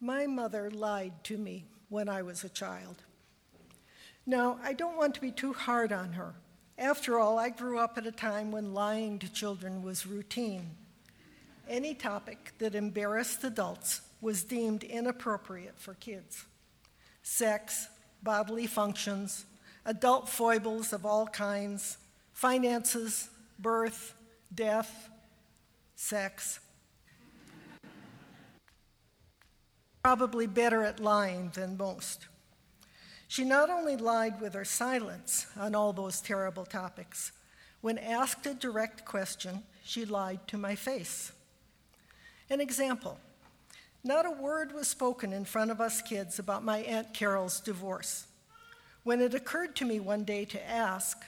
My mother lied to me when I was a child. Now, I don't want to be too hard on her. After all, I grew up at a time when lying to children was routine. Any topic that embarrassed adults was deemed inappropriate for kids. Sex, bodily functions, adult foibles of all kinds, finances, birth, death, sex. Probably better at lying than most. She not only lied with her silence on all those terrible topics, when asked a direct question, she lied to my face. An example not a word was spoken in front of us kids about my Aunt Carol's divorce. When it occurred to me one day to ask,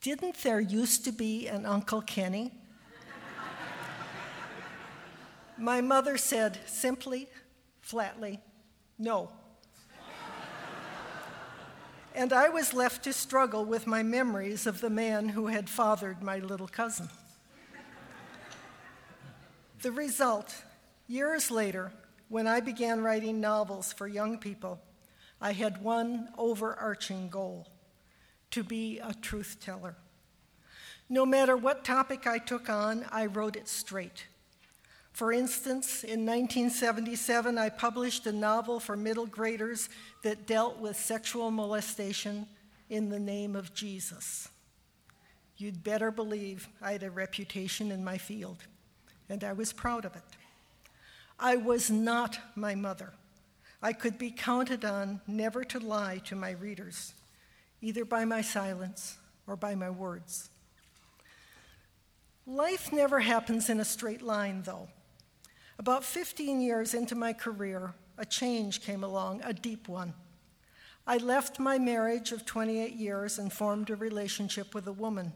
Didn't there used to be an Uncle Kenny? my mother said simply, flatly, No. and I was left to struggle with my memories of the man who had fathered my little cousin. The result Years later, when I began writing novels for young people, I had one overarching goal to be a truth teller. No matter what topic I took on, I wrote it straight. For instance, in 1977, I published a novel for middle graders that dealt with sexual molestation in the name of Jesus. You'd better believe I had a reputation in my field, and I was proud of it. I was not my mother. I could be counted on never to lie to my readers, either by my silence or by my words. Life never happens in a straight line, though. About 15 years into my career, a change came along, a deep one. I left my marriage of 28 years and formed a relationship with a woman.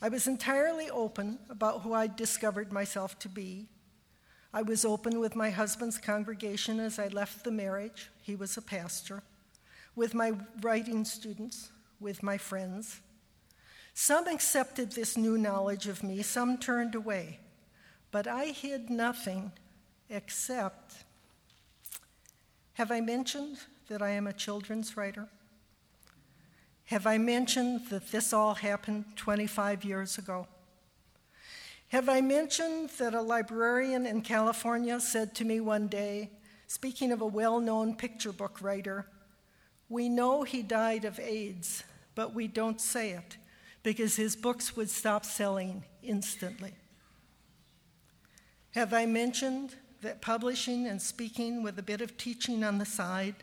I was entirely open about who I'd discovered myself to be I was open with my husband's congregation as I left the marriage. He was a pastor. With my writing students, with my friends. Some accepted this new knowledge of me, some turned away. But I hid nothing except have I mentioned that I am a children's writer? Have I mentioned that this all happened 25 years ago? Have I mentioned that a librarian in California said to me one day, speaking of a well known picture book writer, We know he died of AIDS, but we don't say it because his books would stop selling instantly. Have I mentioned that publishing and speaking with a bit of teaching on the side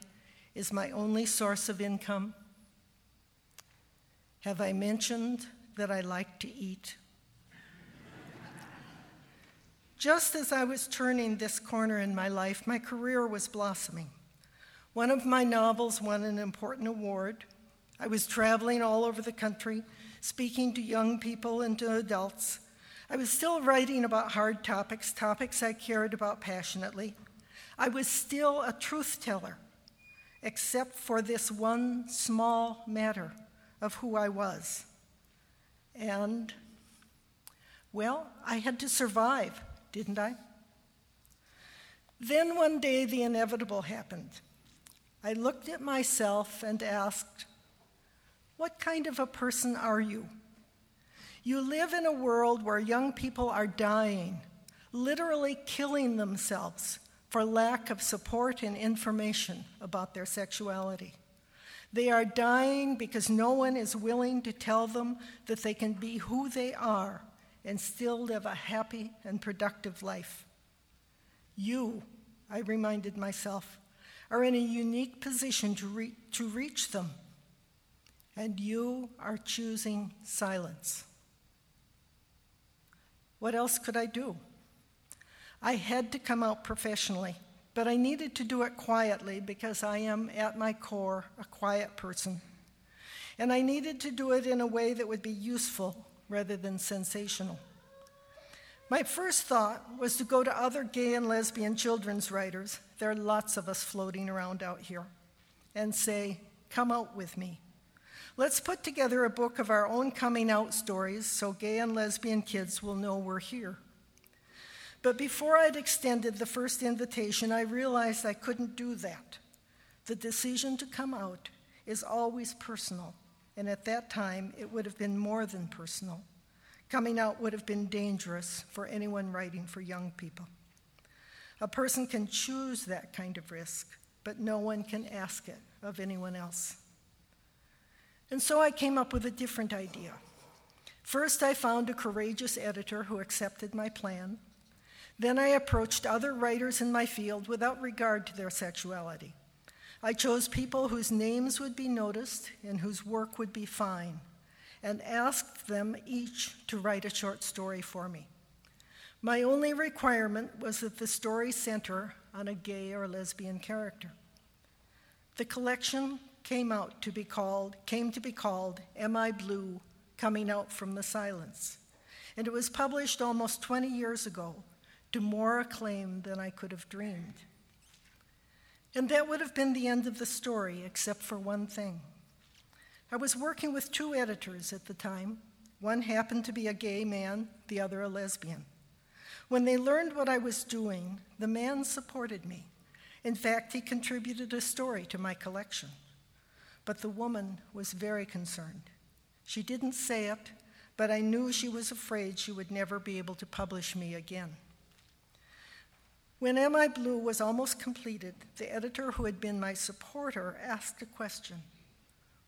is my only source of income? Have I mentioned that I like to eat? Just as I was turning this corner in my life, my career was blossoming. One of my novels won an important award. I was traveling all over the country, speaking to young people and to adults. I was still writing about hard topics, topics I cared about passionately. I was still a truth teller, except for this one small matter of who I was. And, well, I had to survive didn't I? Then one day the inevitable happened. I looked at myself and asked, What kind of a person are you? You live in a world where young people are dying, literally killing themselves for lack of support and information about their sexuality. They are dying because no one is willing to tell them that they can be who they are and still live a happy and productive life. You, I reminded myself, are in a unique position to, re- to reach them, and you are choosing silence. What else could I do? I had to come out professionally, but I needed to do it quietly because I am, at my core, a quiet person. And I needed to do it in a way that would be useful rather than sensational. My first thought was to go to other gay and lesbian children's writers, there are lots of us floating around out here, and say, Come out with me. Let's put together a book of our own coming out stories so gay and lesbian kids will know we're here. But before I'd extended the first invitation, I realized I couldn't do that. The decision to come out is always personal, and at that time, it would have been more than personal. Coming out would have been dangerous for anyone writing for young people. A person can choose that kind of risk, but no one can ask it of anyone else. And so I came up with a different idea. First, I found a courageous editor who accepted my plan. Then I approached other writers in my field without regard to their sexuality. I chose people whose names would be noticed and whose work would be fine, and asked them each to write a short story for me. My only requirement was that the story center on a gay or lesbian character. The collection came out to be called came to be called Am I Blue Coming Out from the Silence. And it was published almost 20 years ago to more acclaim than I could have dreamed. And that would have been the end of the story, except for one thing. I was working with two editors at the time. One happened to be a gay man, the other a lesbian. When they learned what I was doing, the man supported me. In fact, he contributed a story to my collection. But the woman was very concerned. She didn't say it, but I knew she was afraid she would never be able to publish me again. When Am I Blue was almost completed, the editor who had been my supporter asked a question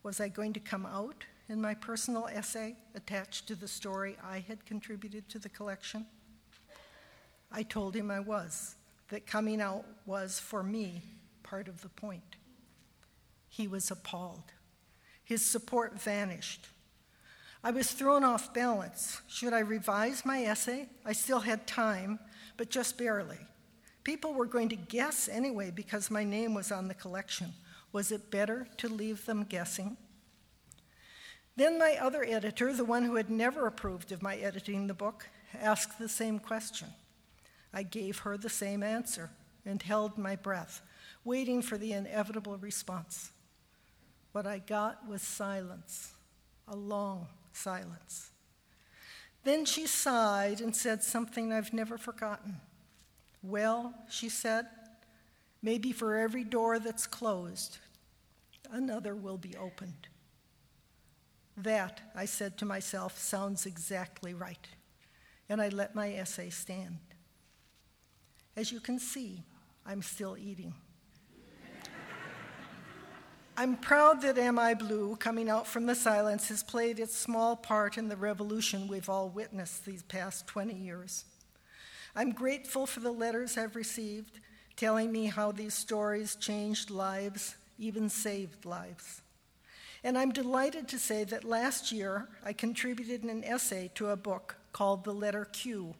Was I going to come out in my personal essay attached to the story I had contributed to the collection? I told him I was, that coming out was, for me, part of the point. He was appalled. His support vanished. I was thrown off balance. Should I revise my essay? I still had time, but just barely. People were going to guess anyway because my name was on the collection. Was it better to leave them guessing? Then my other editor, the one who had never approved of my editing the book, asked the same question. I gave her the same answer and held my breath, waiting for the inevitable response. What I got was silence, a long silence. Then she sighed and said something I've never forgotten. Well, she said, maybe for every door that's closed, another will be opened. That, I said to myself, sounds exactly right. And I let my essay stand. As you can see, I'm still eating. I'm proud that Am I Blue, coming out from the silence, has played its small part in the revolution we've all witnessed these past 20 years. I'm grateful for the letters I've received telling me how these stories changed lives, even saved lives. And I'm delighted to say that last year I contributed an essay to a book called The Letter Q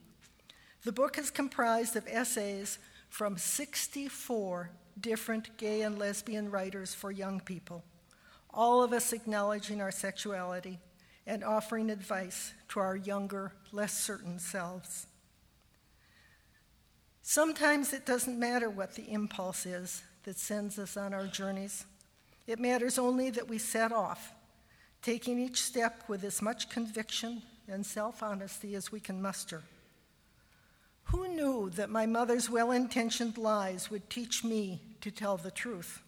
the book is comprised of essays from 64 different gay and lesbian writers for young people, all of us acknowledging our sexuality and offering advice to our younger, less certain selves. Sometimes it doesn't matter what the impulse is that sends us on our journeys. It matters only that we set off, taking each step with as much conviction and self honesty as we can muster. Who knew that my mother's well intentioned lies would teach me to tell the truth?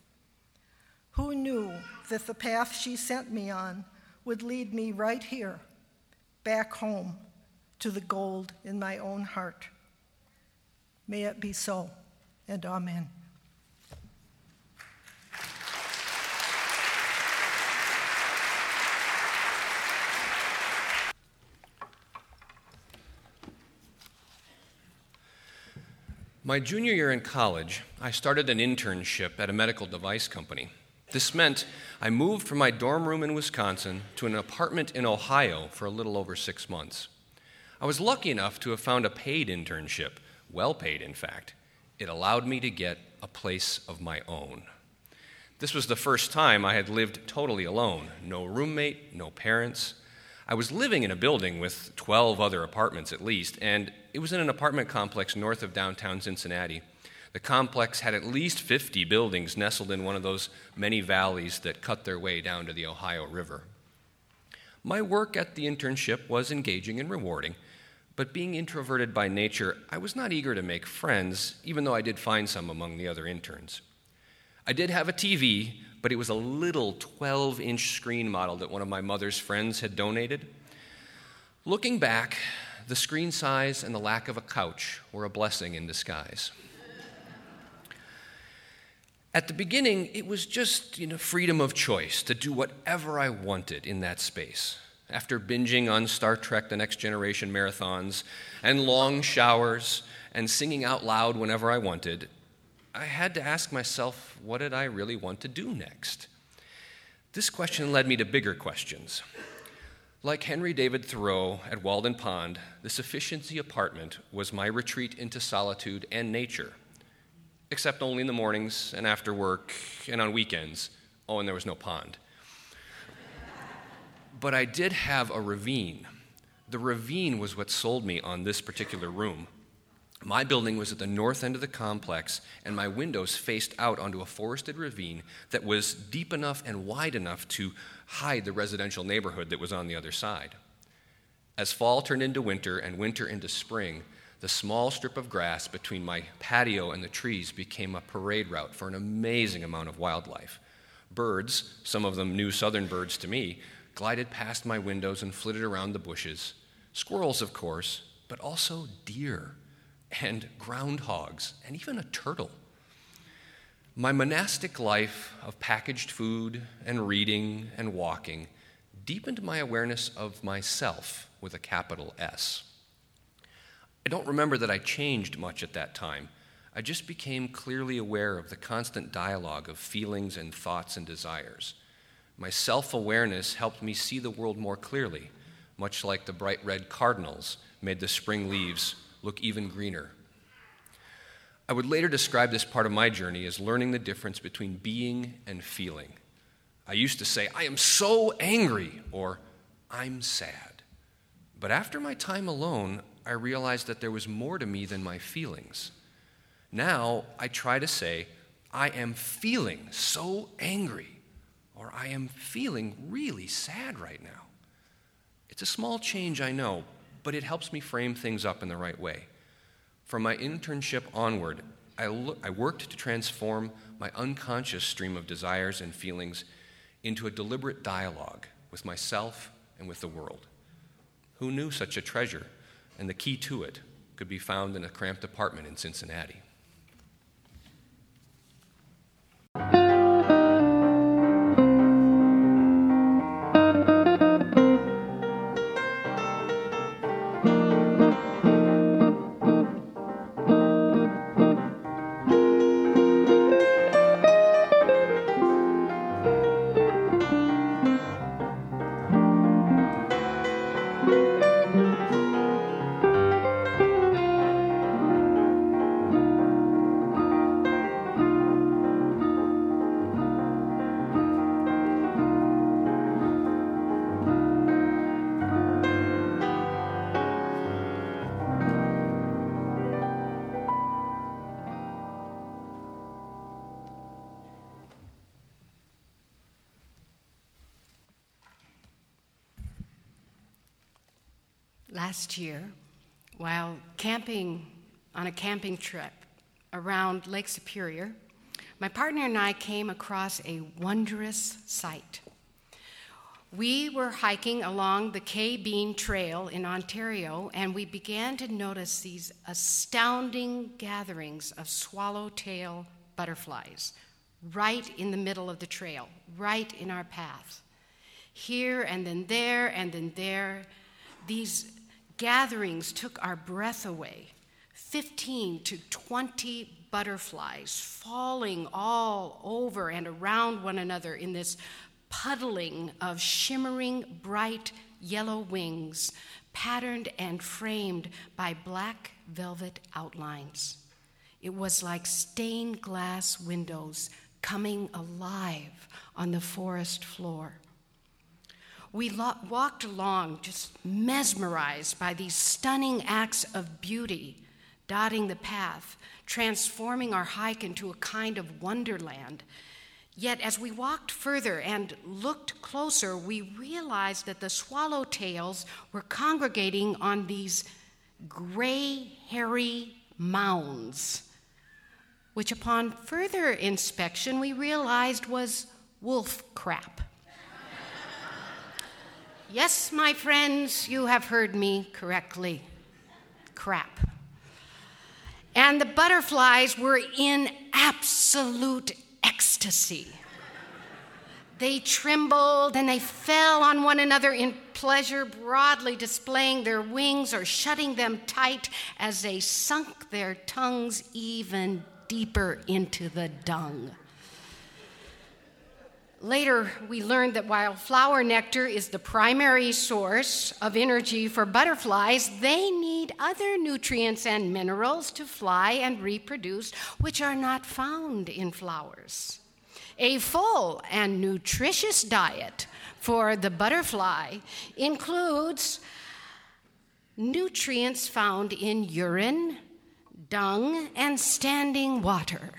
Who knew that the path she sent me on would lead me right here, back home, to the gold in my own heart? May it be so, and amen. My junior year in college, I started an internship at a medical device company. This meant I moved from my dorm room in Wisconsin to an apartment in Ohio for a little over six months. I was lucky enough to have found a paid internship, well paid, in fact. It allowed me to get a place of my own. This was the first time I had lived totally alone no roommate, no parents. I was living in a building with 12 other apartments at least, and it was in an apartment complex north of downtown Cincinnati. The complex had at least 50 buildings nestled in one of those many valleys that cut their way down to the Ohio River. My work at the internship was engaging and rewarding, But being introverted by nature, I was not eager to make friends, even though I did find some among the other interns. I did have a TV, but it was a little 12 inch screen model that one of my mother's friends had donated. Looking back, the screen size and the lack of a couch were a blessing in disguise. At the beginning, it was just you know, freedom of choice to do whatever I wanted in that space. After binging on Star Trek The Next Generation marathons and long showers and singing out loud whenever I wanted, I had to ask myself, what did I really want to do next? This question led me to bigger questions. Like Henry David Thoreau at Walden Pond, the sufficiency apartment was my retreat into solitude and nature, except only in the mornings and after work and on weekends. Oh, and there was no pond. but I did have a ravine. The ravine was what sold me on this particular room. My building was at the north end of the complex, and my windows faced out onto a forested ravine that was deep enough and wide enough to hide the residential neighborhood that was on the other side. As fall turned into winter and winter into spring, the small strip of grass between my patio and the trees became a parade route for an amazing amount of wildlife. Birds, some of them new southern birds to me, glided past my windows and flitted around the bushes. Squirrels, of course, but also deer and groundhogs, and even a turtle. My monastic life of packaged food and reading and walking deepened my awareness of myself with a capital S. I don't remember that I changed much at that time. I just became clearly aware of the constant dialogue of feelings and thoughts and desires. My self awareness helped me see the world more clearly, much like the bright red cardinals made the spring leaves look even greener. I would later describe this part of my journey as learning the difference between being and feeling. I used to say, I am so angry, or I'm sad. But after my time alone, I realized that there was more to me than my feelings. Now I try to say, I am feeling so angry, or I am feeling really sad right now. It's a small change, I know, but it helps me frame things up in the right way. From my internship onward, I, lo- I worked to transform my unconscious stream of desires and feelings into a deliberate dialogue with myself and with the world. Who knew such a treasure and the key to it could be found in a cramped apartment in Cincinnati? Year while camping on a camping trip around Lake Superior. My partner and I came across a wondrous sight. We were hiking along the Kabeyun Trail in Ontario, and we began to notice these astounding gatherings of swallowtail butterflies right in the middle of the trail, right in our path. Here and then there and then there, these gatherings took our breath away. 15 to 20 butterflies falling all over and around one another in this puddling of shimmering bright yellow wings, patterned and framed by black velvet outlines. It was like stained glass windows coming alive on the forest floor. We lo- walked along just mesmerized by these stunning acts of beauty dotting the path, transforming our hike into a kind of wonderland. Yet, as we walked further and looked closer, we realized that the swallowtails were congregating on these gray, hairy mounds, which upon further inspection we realized was wolf crap. Yes, my friends, you have heard me correctly. Crap. And the butterflies were in absolute ecstasy. They trembled and they fell on one another in pleasure, broadly displaying their wings or shutting them tight as they sunk their tongues even deeper into the dung. Later, we learned that while flower nectar is the primary source of energy for butterflies, they need other nutrients and minerals to fly and reproduce, which are not found in flowers. A full and nutritious diet for the butterfly includes nutrients found in urine, dung, and standing water.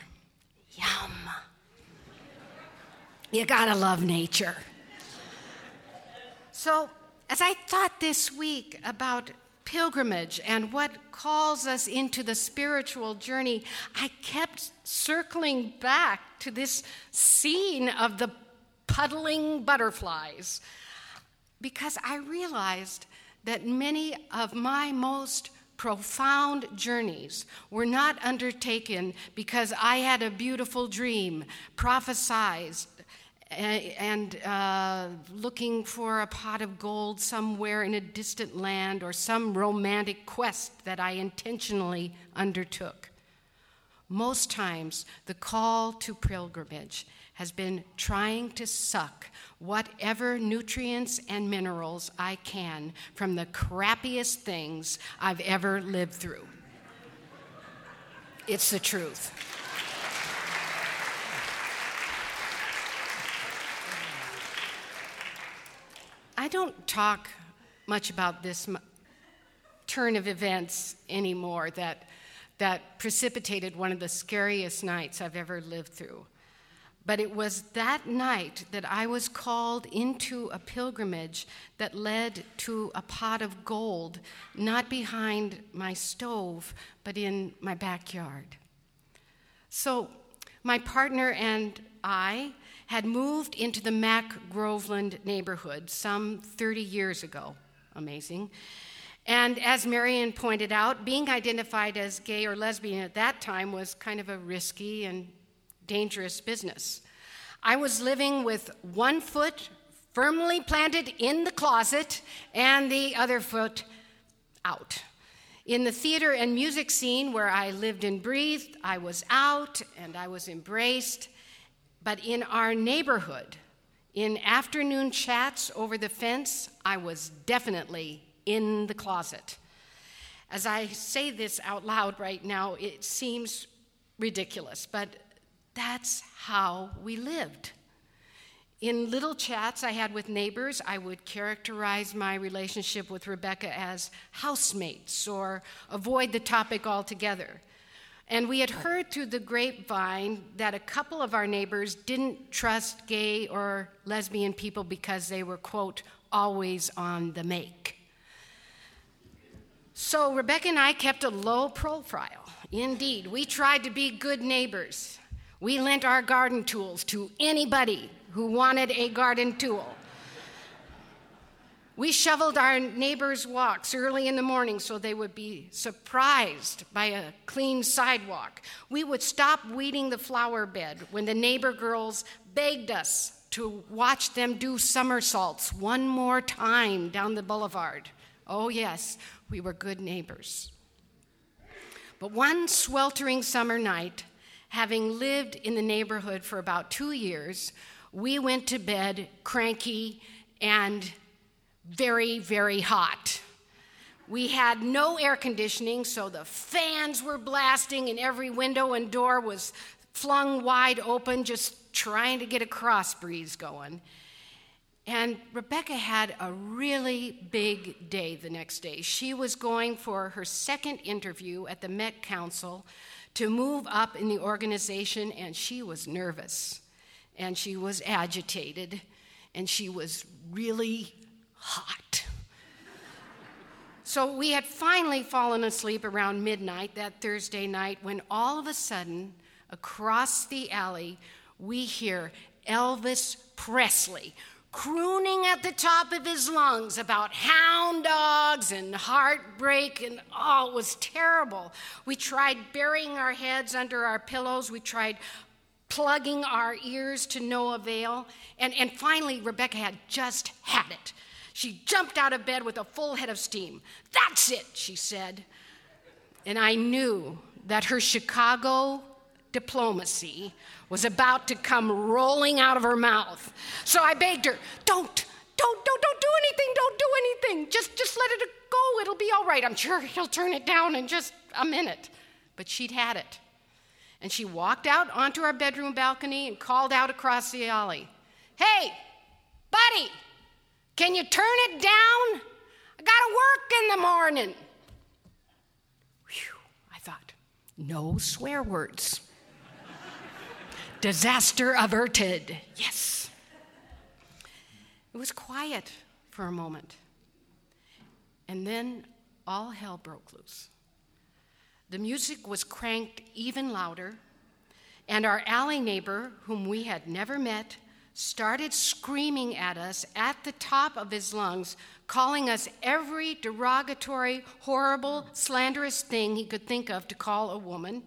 Yum. You gotta love nature. So, as I thought this week about pilgrimage and what calls us into the spiritual journey, I kept circling back to this scene of the puddling butterflies because I realized that many of my most profound journeys were not undertaken because I had a beautiful dream, prophesied, and uh, looking for a pot of gold somewhere in a distant land or some romantic quest that I intentionally undertook. Most times, the call to pilgrimage has been trying to suck whatever nutrients and minerals I can from the crappiest things I've ever lived through. It's the truth. I don't talk much about this turn of events anymore that, that precipitated one of the scariest nights I've ever lived through. But it was that night that I was called into a pilgrimage that led to a pot of gold, not behind my stove, but in my backyard. So, my partner and I had moved into the Mac Groveland neighborhood some 30 years ago. Amazing. And as Marion pointed out, being identified as gay or lesbian at that time was kind of a risky and dangerous business. I was living with one foot firmly planted in the closet and the other foot out. In the theater and music scene where I lived and breathed, I was out and I was embraced. But in our neighborhood, in afternoon chats over the fence, I was definitely in the closet. As I say this out loud right now, it seems ridiculous, but that's how we lived. In little chats I had with neighbors, I would characterize my relationship with Rebecca as housemates or avoid the topic altogether. And we had heard through the grapevine that a couple of our neighbors didn't trust gay or lesbian people because they were, quote, always on the make. So Rebecca and I kept a low profile. Indeed, we tried to be good neighbors. We lent our garden tools to anybody who wanted a garden tool. We shoveled our neighbors' walks early in the morning so they would be surprised by a clean sidewalk. We would stop weeding the flower bed when the neighbor girls begged us to watch them do somersaults one more time down the boulevard. Oh, yes, we were good neighbors. But one sweltering summer night, having lived in the neighborhood for about two years, we went to bed cranky and very, very hot. We had no air conditioning, so the fans were blasting, and every window and door was flung wide open, just trying to get a cross breeze going. And Rebecca had a really big day the next day. She was going for her second interview at the Met Council to move up in the organization, and she was nervous, and she was agitated, and she was really hot. So we had finally fallen asleep around midnight that Thursday night when all of a sudden, across the alley, we hear Elvis Presley crooning at the top of his lungs about hound dogs and heartbreak, and oh, it was terrible. We tried burying our heads under our pillows, we tried plugging our ears to no avail, and, and finally, Rebecca had just had it. She jumped out of bed with a full head of steam. That's it, she said. And I knew that her Chicago diplomacy was about to come rolling out of her mouth. So I begged her, don't, don't, don't, don't do anything, don't do anything. Just, just let it go, it'll be all right. I'm sure he'll turn it down in just a minute. But she'd had it. And she walked out onto our bedroom balcony and called out across the alley, Hey, buddy, can you turn it down? I gotta work in the morning. Whew, I thought, no swear words. Disaster averted. Yes. It was quiet for a moment. And then all hell broke loose. The music was cranked even louder, and our alley neighbor, whom we had never met, started screaming at us at the top of his lungs, calling us every derogatory, horrible, slanderous thing he could think of to call a woman.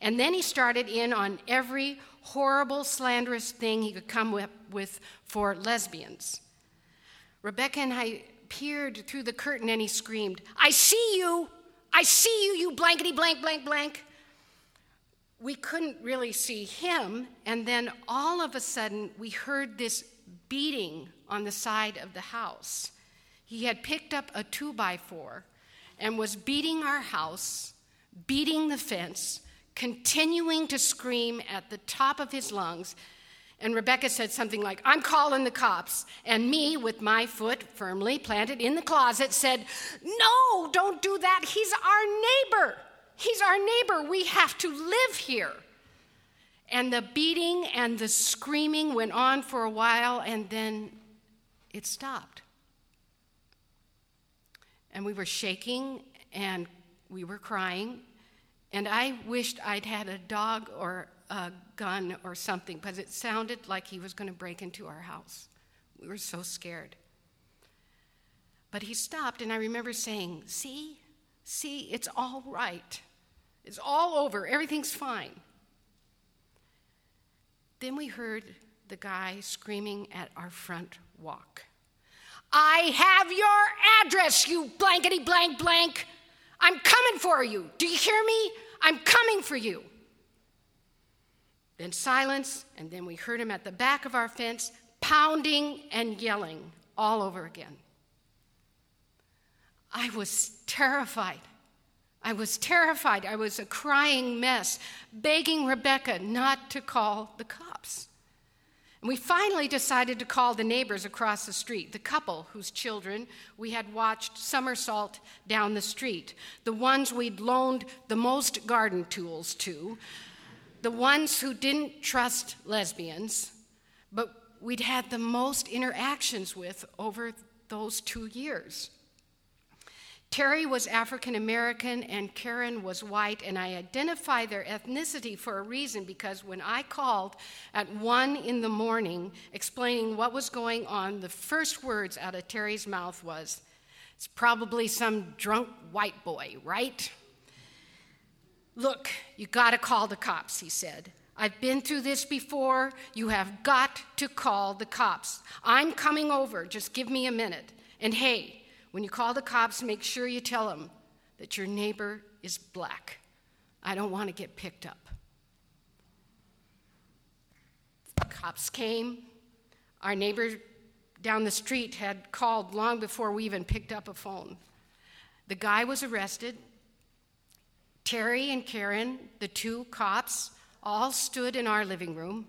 And then he started in on every horrible, slanderous thing he could come up with for lesbians. Rebecca and I peered through the curtain and he screamed, I see you! I see you, you blankety blank, blank, blank we couldn't really see him, and then all of a sudden we heard this beating on the side of the house. He had picked up a two by four and was beating our house, beating the fence, continuing to scream at the top of his lungs. And Rebecca said something like, I'm calling the cops. And me, with my foot firmly planted in the closet, said, No, don't do that. He's our neighbor. He's our neighbor. We have to live here. And the beating and the screaming went on for a while, and then it stopped. And we were shaking and we were crying. And I wished I'd had a dog or a gun or something because it sounded like he was going to break into our house. We were so scared. But he stopped, and I remember saying, See, see, it's all right. It's all over, everything's fine. Then we heard the guy screaming at our front walk. I have your address, you blankety blank blank. I'm coming for you. Do you hear me? I'm coming for you. Then silence, and then we heard him at the back of our fence pounding and yelling all over again. I was terrified. I was terrified. I was a crying mess, begging Rebecca not to call the cops. And we finally decided to call the neighbors across the street, the couple whose children we had watched somersault down the street, the ones we'd loaned the most garden tools to, the ones who didn't trust lesbians, but we'd had the most interactions with over those two years. Terry was African American and Karen was white, and I identify their ethnicity for a reason because when I called at one in the morning explaining what was going on, the first words out of Terry's mouth was, It's probably some drunk white boy, right? Look, you gotta call the cops, he said. I've been through this before. You have got to call the cops. I'm coming over. Just give me a minute. And hey, when you call the cops, make sure you tell them that your neighbor is black. I don't want to get picked up. The cops came. Our neighbor down the street had called long before we even picked up a phone. The guy was arrested. Terry and Karen, the two cops, all stood in our living room.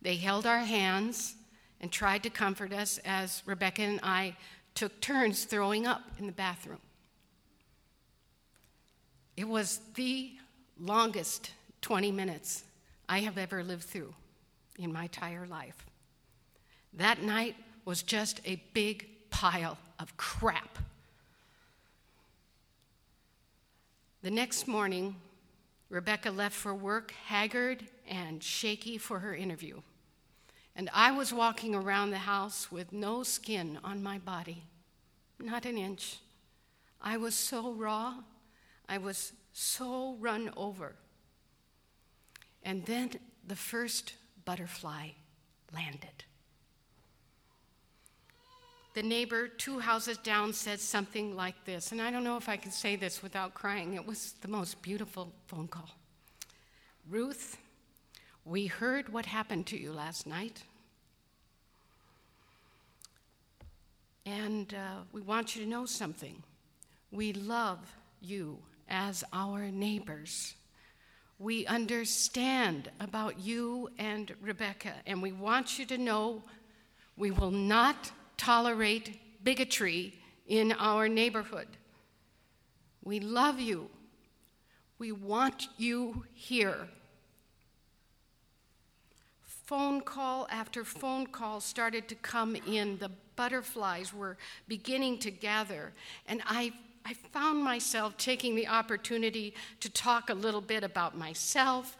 They held our hands and tried to comfort us as Rebecca and I took turns throwing up in the bathroom. It was the longest 20 minutes I have ever lived through in my entire life. That night was just a big pile of crap. The next morning, Rebecca left for work haggard and shaky for her interview. And I was walking around the house with no skin on my body, not an inch. I was so raw, I was so run over. And then the first butterfly landed. The neighbor, two houses down, said something like this, and I don't know if I can say this without crying. It was the most beautiful phone call. Ruth, we heard what happened to you last night. And uh, we want you to know something. We love you as our neighbors. We understand about you and Rebecca, and we want you to know we will not tolerate bigotry in our neighborhood. We love you. We want you here. Phone call after phone call started to come in. The butterflies were beginning to gather, and I I found myself taking the opportunity to talk a little bit about myself,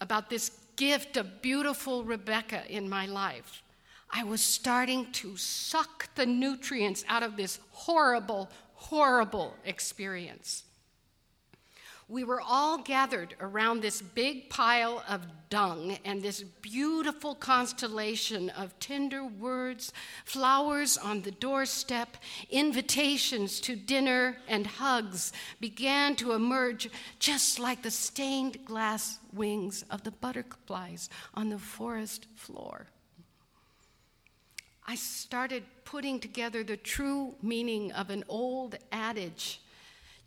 about this gift of beautiful Rebecca in my life. I was starting to suck the nutrients out of this horrible, horrible experience we were all gathered around this big pile of dung and this beautiful constellation of tender words, flowers on the doorstep, invitations to dinner, and hugs began to emerge just like the stained glass wings of the butterflies on the forest floor. I started putting together the true meaning of an old adage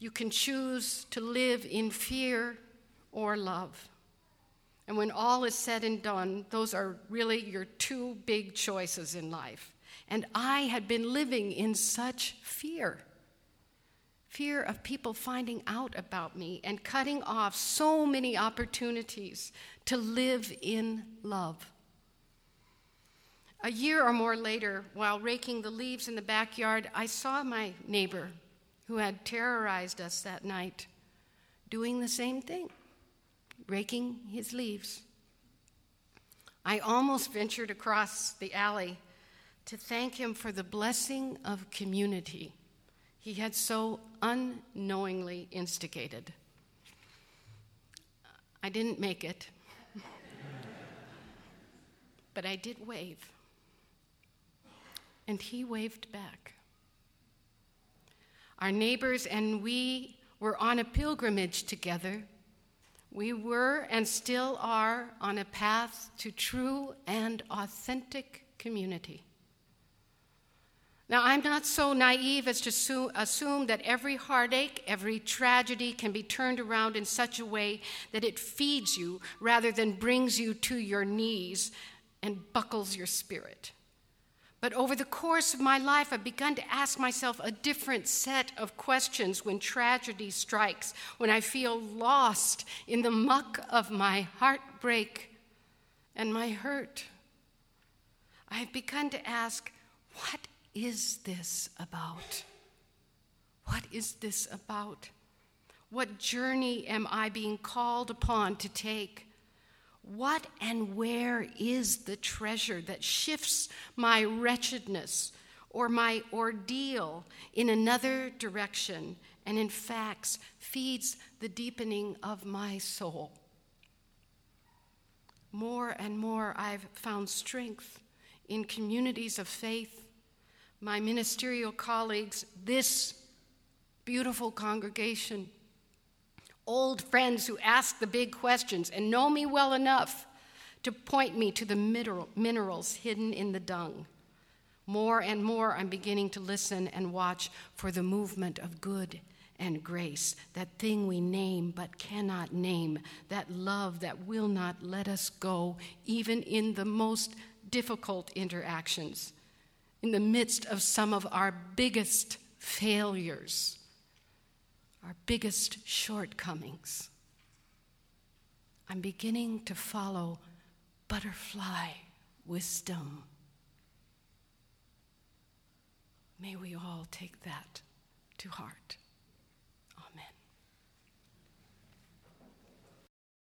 you can choose to live in fear or love. And when all is said and done, those are really your two big choices in life. And I had been living in such fear fear of people finding out about me and cutting off so many opportunities to live in love. A year or more later, while raking the leaves in the backyard, I saw my neighbor who had terrorized us that night, doing the same thing, raking his leaves. I almost ventured across the alley to thank him for the blessing of community he had so unknowingly instigated. I didn't make it, but I did wave. And he waved back. Our neighbors and we were on a pilgrimage together. We were and still are on a path to true and authentic community. Now, I'm not so naive as to assume that every heartache, every tragedy can be turned around in such a way that it feeds you rather than brings you to your knees and buckles your spirit. But over the course of my life, I've begun to ask myself a different set of questions when tragedy strikes, when I feel lost in the muck of my heartbreak and my hurt. I've begun to ask, what is this about? What is this about? What journey am I being called upon to take? What and where is the treasure that shifts my wretchedness or my ordeal in another direction and, in fact, feeds the deepening of my soul? More and more, I've found strength in communities of faith, my ministerial colleagues, this beautiful congregation old friends who ask the big questions and know me well enough to point me to the mineral, minerals hidden in the dung. More and more, I'm beginning to listen and watch for the movement of good and grace, that thing we name but cannot name, that love that will not let us go, even in the most difficult interactions, in the midst of some of our biggest failures our biggest shortcomings. I'm beginning to follow butterfly wisdom. May we all take that to heart.